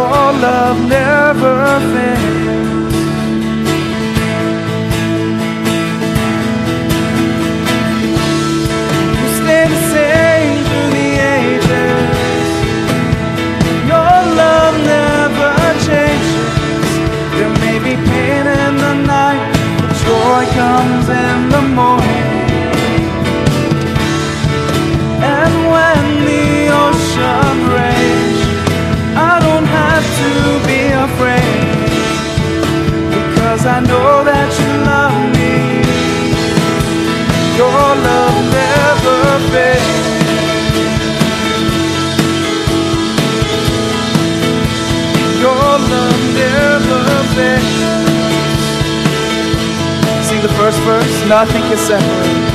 your love never fails. yours first, nothing can separate.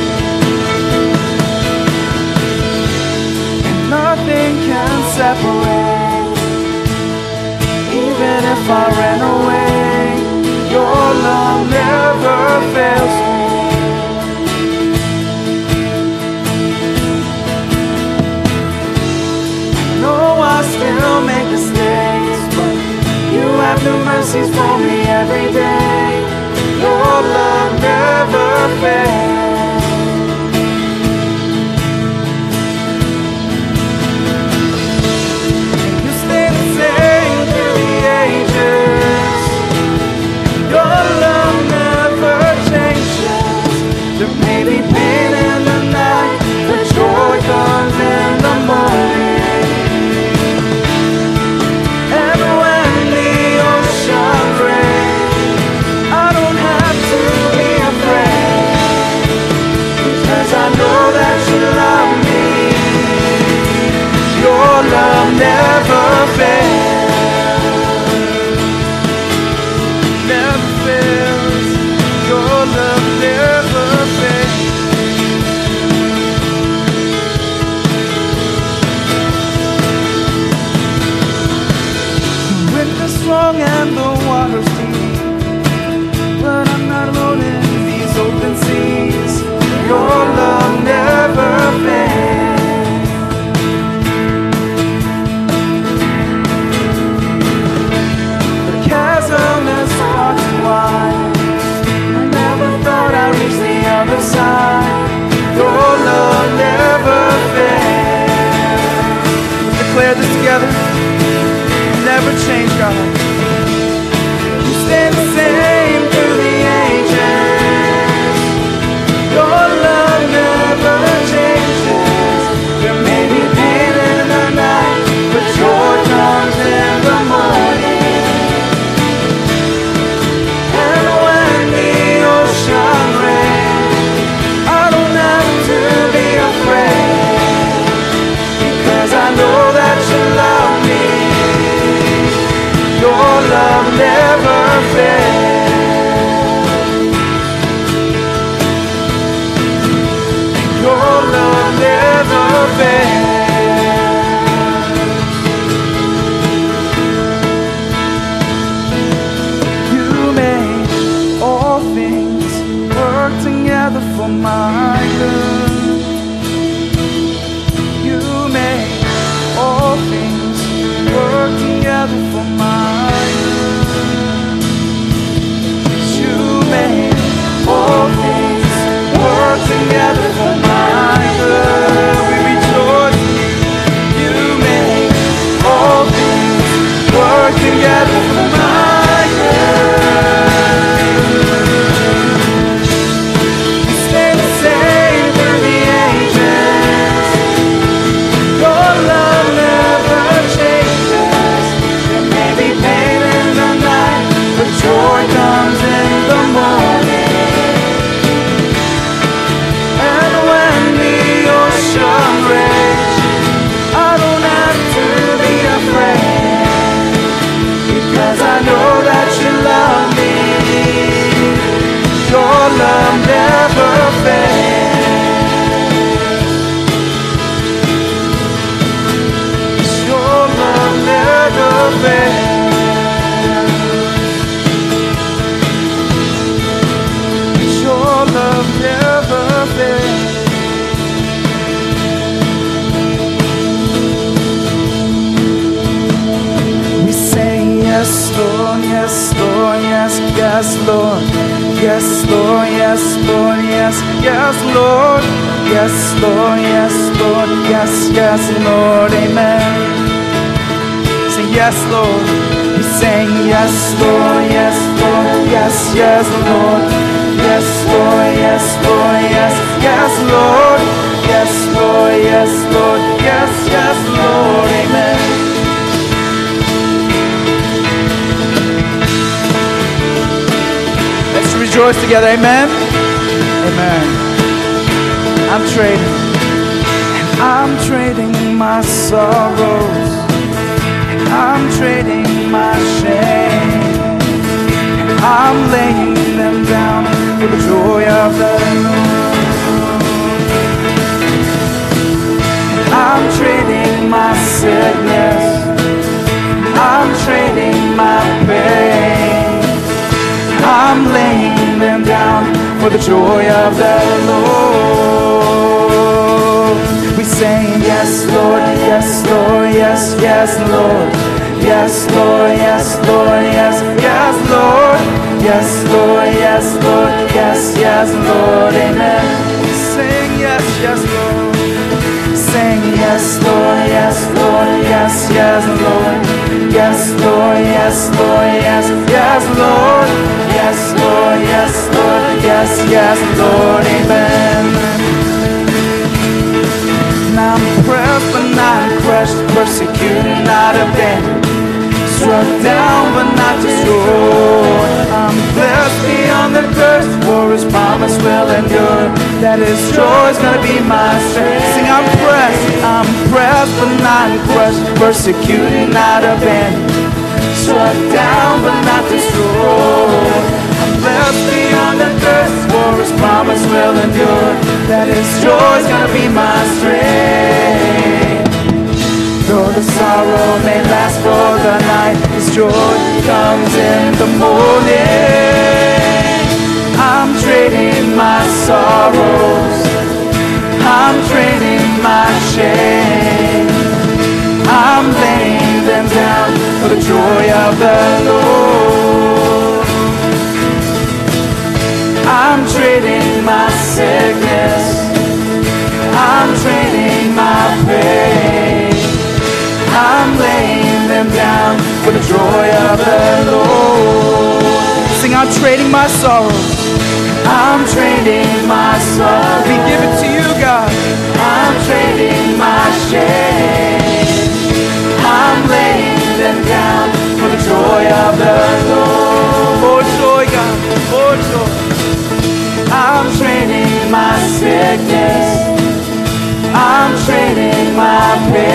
And nothing can separate. Even if I ran away, your love never fails me. still make mistakes, but you have new mercies for me every day. declared this together. Never change, God. my yes, Lord. Yes, Lord, yes, Lord, yes, yes, Lord. Yes, Lord, yes, Lord, yes, yes, Lord, amen. Yes, Lord. We sing yes, Lord, yes, Lord, yes, yes, Lord. Yes, Lord, yes, Lord, yes, yes, Lord. Yes, Lord, yes, Lord, yes, yes, Lord, amen. Let's rejoice together, amen. Amen. I'm trading, and I'm trading my sorrows, I'm trading my shame, I'm laying them down for the joy of the Lord. I'm trading my sickness, I'm trading my pain. I'm laying them down for the joy of the Lord. We sing, Yes, Lord, yes, Lord, yes, yes, Lord. Yes, Lord, yes, Lord, yes, yes, Lord. Yes, Lord, yes, Lord, yes, yes, Lord, amen. Sing, Yes, yes, Lord. Sing yes, Lord, yes, Lord, yes, yes, Lord. Yes, Lord, yes, Lord, yes, yes, Lord. Yes, Lord, yes, Lord, yes, yes, Lord, amen. Persecuted, not abandoned. Struck down but not destroyed. I'm blessed beyond the curse, for his promise will endure. That his joy is gonna be my strength. Sing, I'm pressed, I'm pressed but not crushed, persecuted, not abandoned. Struck down but not destroyed. I'm blessed beyond the curse, for his promise will endure. That his joy is gonna be my strength. Though the sorrow may last for the night, His joy comes in the morning. I'm trading my sorrows, I'm trading my shame. I'm laying them down for the joy of the Lord. I'm trading my sickness, I'm trading my pain. I'm laying them down for the joy of the Lord. Sing, I'm trading my sorrows. I'm trading my sorrows. We give it to you, God. I'm trading my shame. I'm laying them down for the joy of the Lord. For joy, God. For joy. I'm trading my sickness. I'm trading my pain.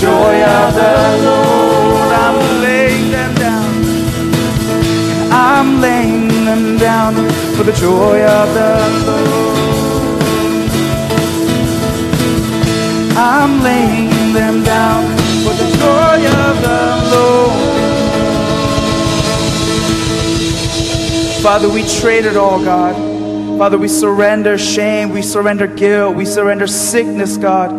Joy of the Lord. I'm laying them down. I'm laying them down for the joy of the Lord. I'm laying them down for the joy of the Lord. Father, we trade it all, God. Father, we surrender shame, we surrender guilt, we surrender sickness, God,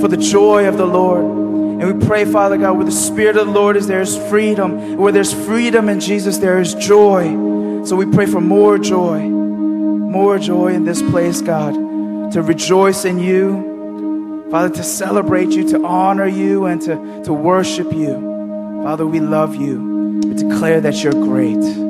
for the joy of the Lord. And we pray, Father God, where the Spirit of the Lord is, there is freedom. Where there's freedom in Jesus, there is joy. So we pray for more joy, more joy in this place, God, to rejoice in you, Father, to celebrate you, to honor you, and to, to worship you. Father, we love you. We declare that you're great.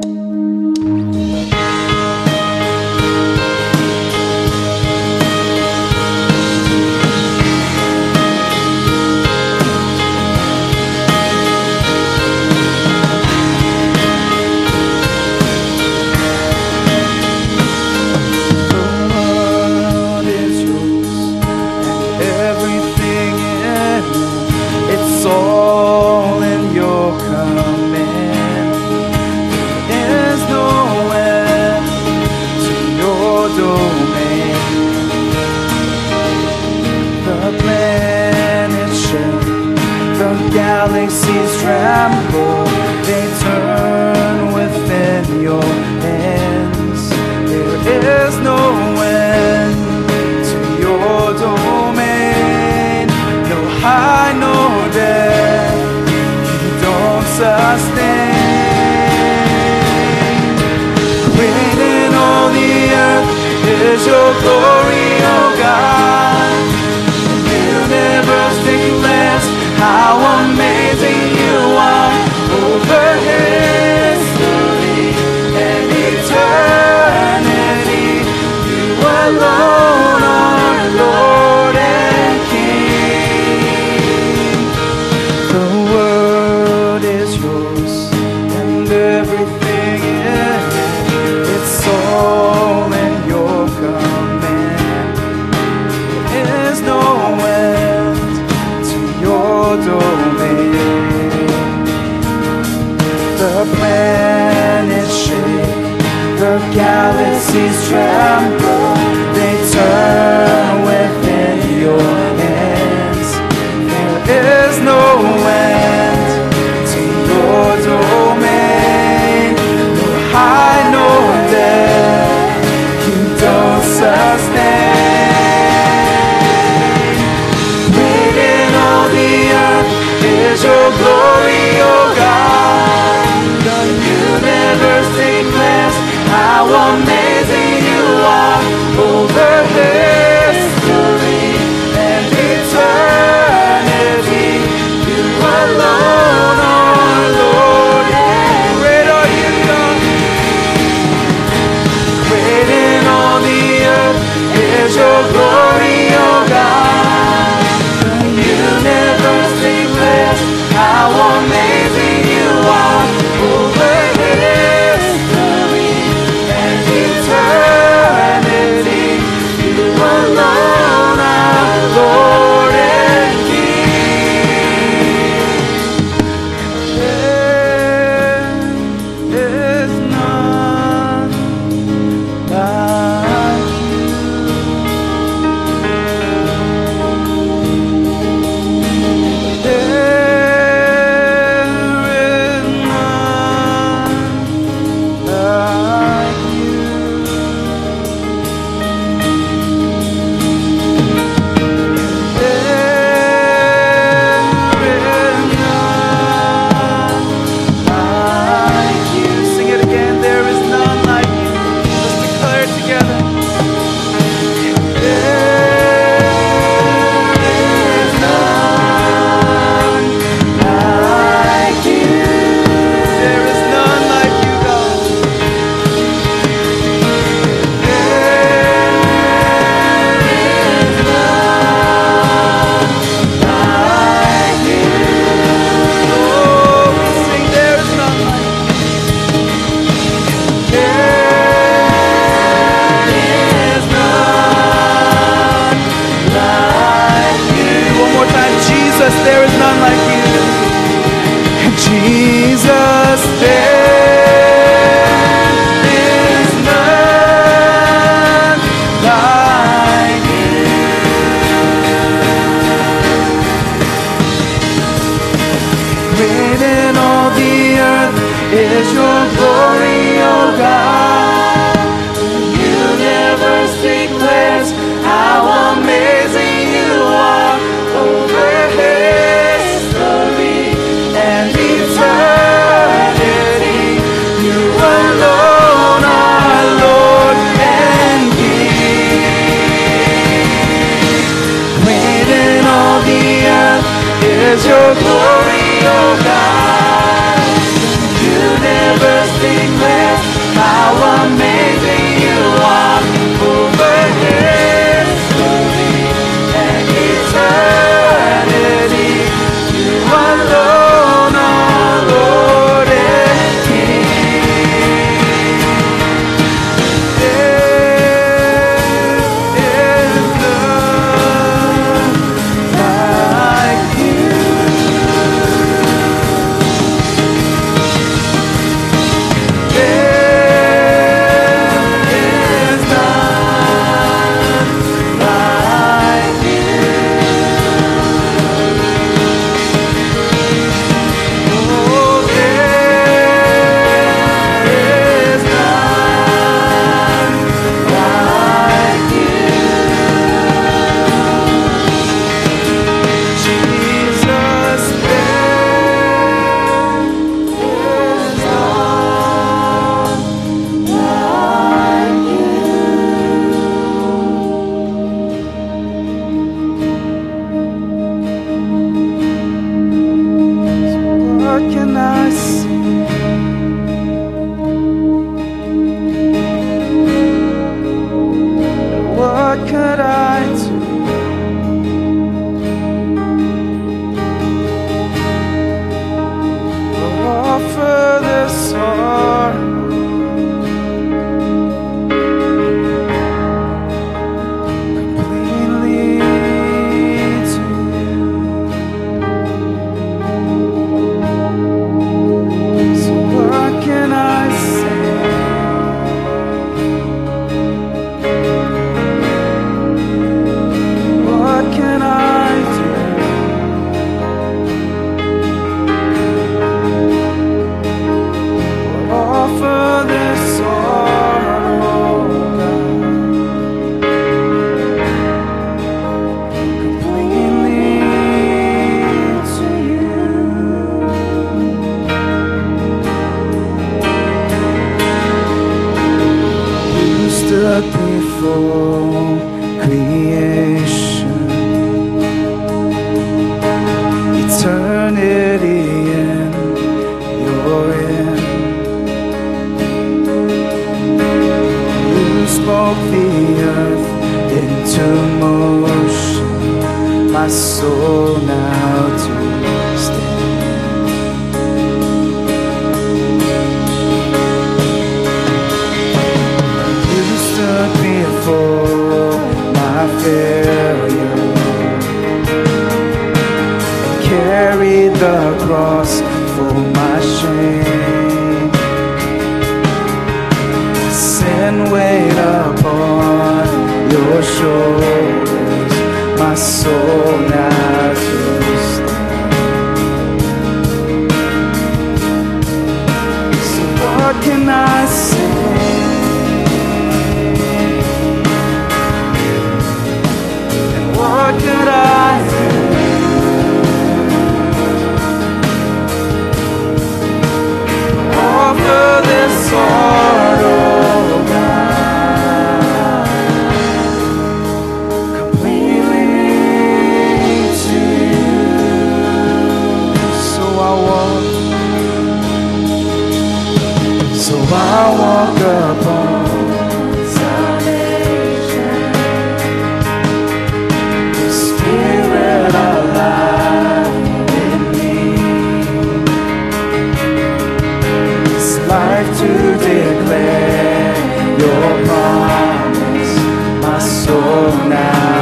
Is your glory, oh God. Galaxies tremble, is your your this life to declare your promise, my soul now.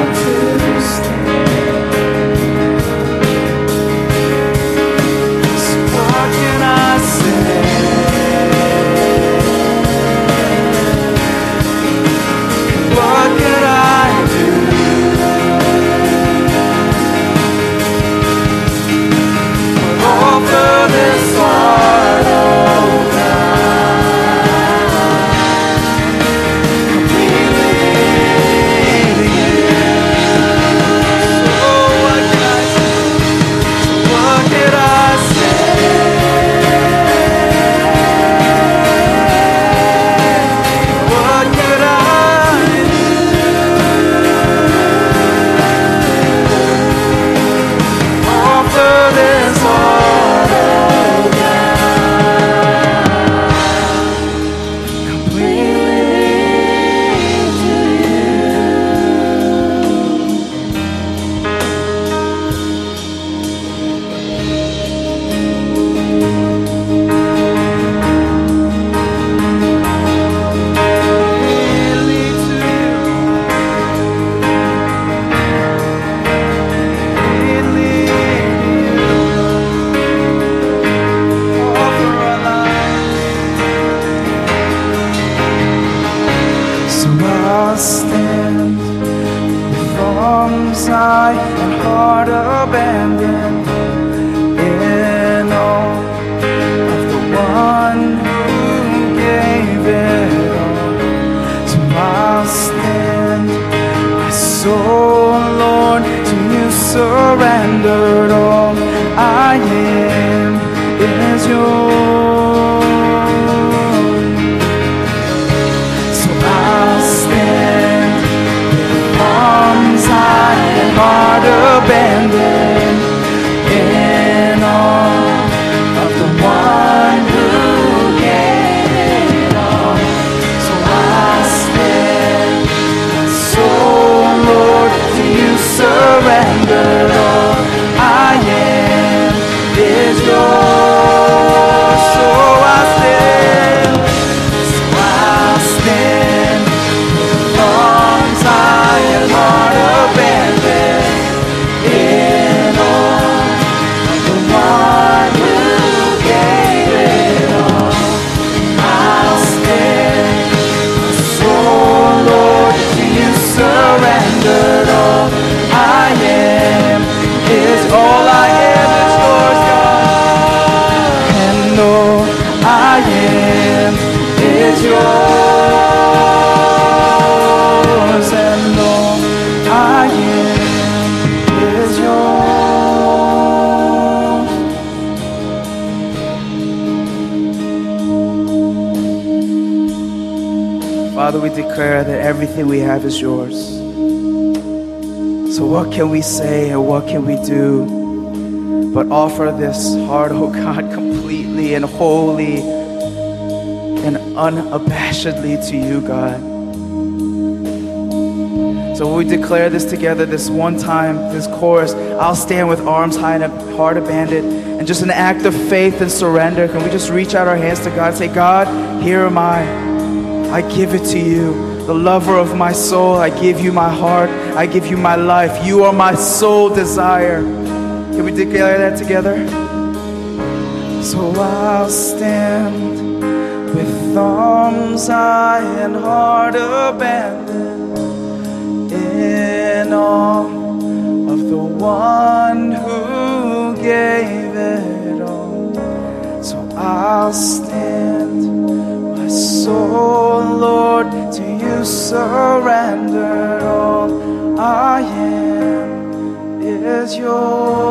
surrendered all I am is yours. Have is yours. So, what can we say and what can we do but offer this heart, oh God, completely and wholly and unabashedly to you, God? So we declare this together this one time, this chorus. I'll stand with arms high and heart abandoned. And just an act of faith and surrender. Can we just reach out our hands to God and say, God, here am I. I give it to you. The lover of my soul, I give you my heart. I give you my life. You are my sole desire. Can we declare that together? So I'll stand with arms high and heart abandoned in awe of the one who gave it all. So I'll stand, my soul, Lord, surrender. All I am is yours,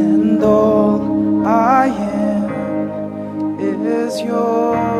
and all I am is yours.